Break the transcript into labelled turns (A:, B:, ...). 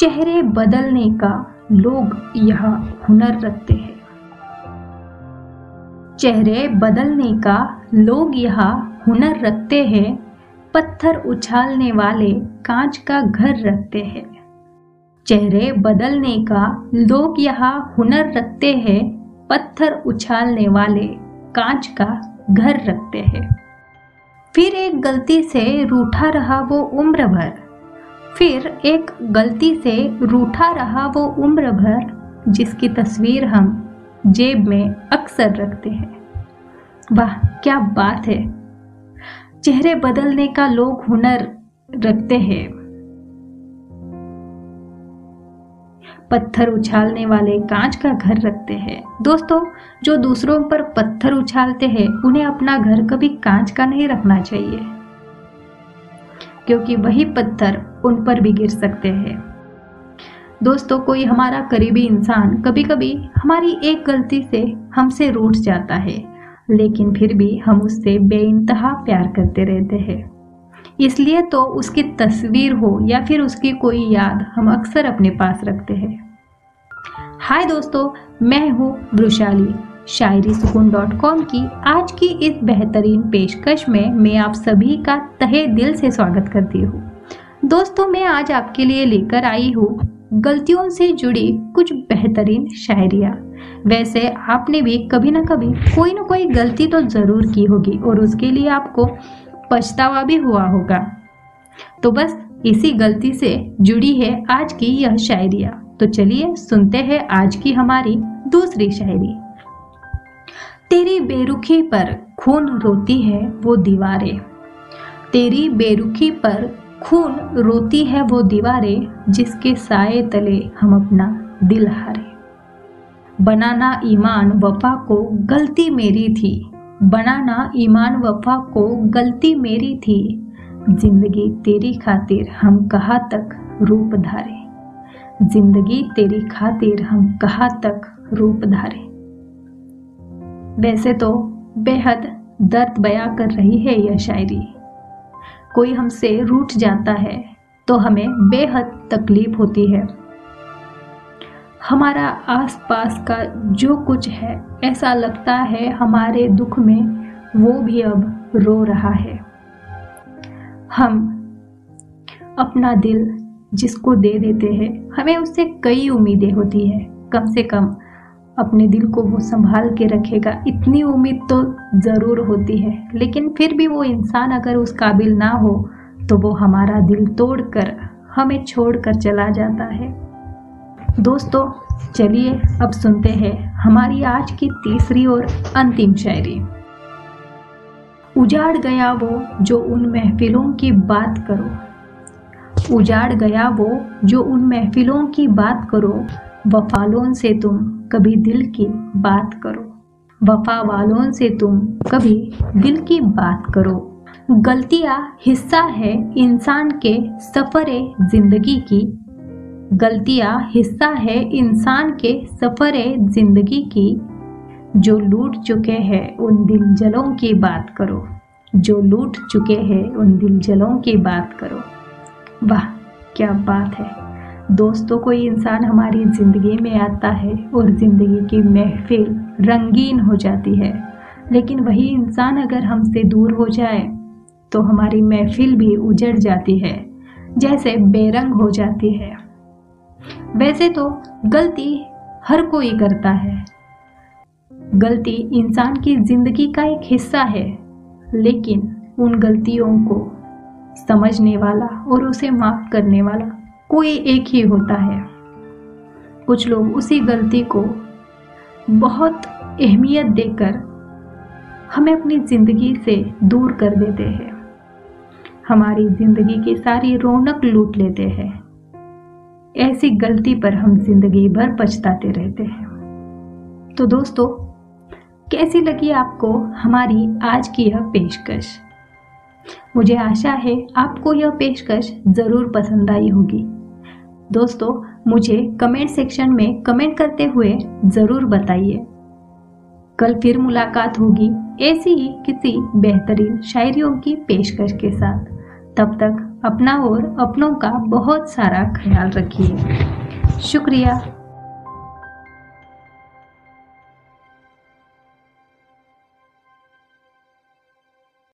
A: चेहरे बदलने का लोग यहाँ हुनर रखते हैं। चेहरे बदलने का लोग यहाँ हुनर रखते हैं। पत्थर उछालने वाले कांच का घर रखते हैं। चेहरे बदलने का लोग यहाँ हुनर रखते हैं। पत्थर उछालने वाले कांच का घर रखते हैं। फिर एक गलती से रूठा रहा वो उम्र भर। फिर एक गलती से रूठा रहा वो उम्र भर जिसकी तस्वीर हम जेब में अक्सर रखते हैं। वाह, क्या बात है। चेहरे बदलने का लोग हुनर रखते हैं। पत्थर उछालने वाले कांच का घर रखते हैं। दोस्तों, जो दूसरों पर पत्थर उछालते हैं, उन्हें अपना घर कभी कांच का नहीं रखना चाहिए। क्योंकि वही पत्थर उन पर भी गिर सकते हैं। दोस्तों, कोई हमारा करीबी इंसान कभी कभी हमारी एक गलती से हमसे रूठ जाता है, लेकिन फिर भी हम उससे बेइंतहा प्यार करते रहते हैं। इसलिए तो उसकी तस्वीर हो या फिर उसकी कोई याद हम अक्सर अपने पास रखते हैं। हाय दोस्तों, मैं हूँ वृशाली शायरी सुकून डॉट कॉम की आज की इस बेहतरीन पेशकश में मैं आप सभी का तहे दिल से स्वागत करती हूँ। दोस्तों, मैं आज आपके लिए लेकर आई हूँ गलतियों से जुड़ी कुछ बेहतरीन शायरिया। वैसे आपने भी कभी ना कभी कोई ना कोई गलती तो ज़रूर की होगी और उसके लिए आपको पछतावा भी हुआ होगा। तो बस इसी गलती से जुड़ी है आज की यह शायरिया। तो चलिए सुनते हैं आज की हमारी दूसरी शायरी। तेरी बेरुखी पर खून रोती है वो दीवारें। तेरी बेरुखी पर खून रोती है वो दीवारें, जिसके साए तले हम अपना दिल हारे। बनाना ईमान वफा को गलती मेरी थी, बनाना ईमान वफा को गलती मेरी थी। ज़िंदगी तेरी खातिर हम कहाँ तक रूप धारे? ज़िंदगी तेरी खातिर हम कहाँ तक रूप धारे? वैसे तो बेहद दर्द बया कर रही है यह शायरी। कोई हमसे रूठ जाता है तो हमें बेहद तकलीफ़ होती है। हमारा आसपास का जो कुछ है, ऐसा लगता है हमारे दुख में, वो भी अब रो रहा है। हम अपना दिल जिसको दे देते हैं, हमें उससे कई उम्मीदें होती है। कम से कम अपने दिल को वो संभाल के रखेगा। इतनी उम्मीद तो ज़रूर होती है। लेकिन फिर भी वो इंसान अगर उस काबिल ना हो तो वो हमारा दिल तोड़कर हमें छोड़कर चला जाता है। दोस्तों, चलिए अब सुनते हैं हमारी आज की तीसरी और अंतिम शायरी। उजाड़ गया वो जो उन महफिलों की बात करो। उजाड़ गया वो जो उन महफिलों की बात करो वफालों से तुम कभी दिल की बात करो। वफा वालों से तुम कभी दिल की बात करो। गलतियाँ हिस्सा है इंसान के सफ़र ज़िंदगी की। गलतियाँ हिस्सा है इंसान के सफ़र ज़िंदगी की। जो लूट चुके हैं उन दिल जलों की बात करो। जो लूट चुके हैं उन दिल जलों की बात करो। वाह, क्या बात है। दोस्तों कोई इंसान हमारी ज़िंदगी में आता है और ज़िंदगी की महफिल रंगीन हो जाती है। लेकिन वही इंसान अगर हमसे दूर हो जाए तो हमारी महफिल भी उजड़ जाती है, जैसे बेरंग हो जाती है। वैसे तो गलती हर कोई करता है। गलती इंसान की ज़िंदगी का एक हिस्सा है, लेकिन उन गलतियों को समझने वाला और उसे माफ़ करने वाला कोई एक ही होता है। कुछ लोग उसी गलती को बहुत अहमियत देकर हमें अपनी ज़िंदगी से दूर कर देते हैं। हमारी ज़िंदगी की सारी रौनक लूट लेते हैं। ऐसी गलती पर हम ज़िंदगी भर पछताते रहते हैं। तो दोस्तों, कैसी लगी आपको हमारी आज की यह पेशकश? मुझे आशा है आपको यह पेशकश ज़रूर पसंद आई होगी। दोस्तों, मुझे कमेंट सेक्शन में कमेंट करते हुए ज़रूर बताइए। कल फिर मुलाकात होगी ऐसी ही किसी बेहतरीन शायरियों की पेशकश के साथ। तब तक अपना और अपनों का बहुत सारा ख्याल रखिए। शुक्रिया।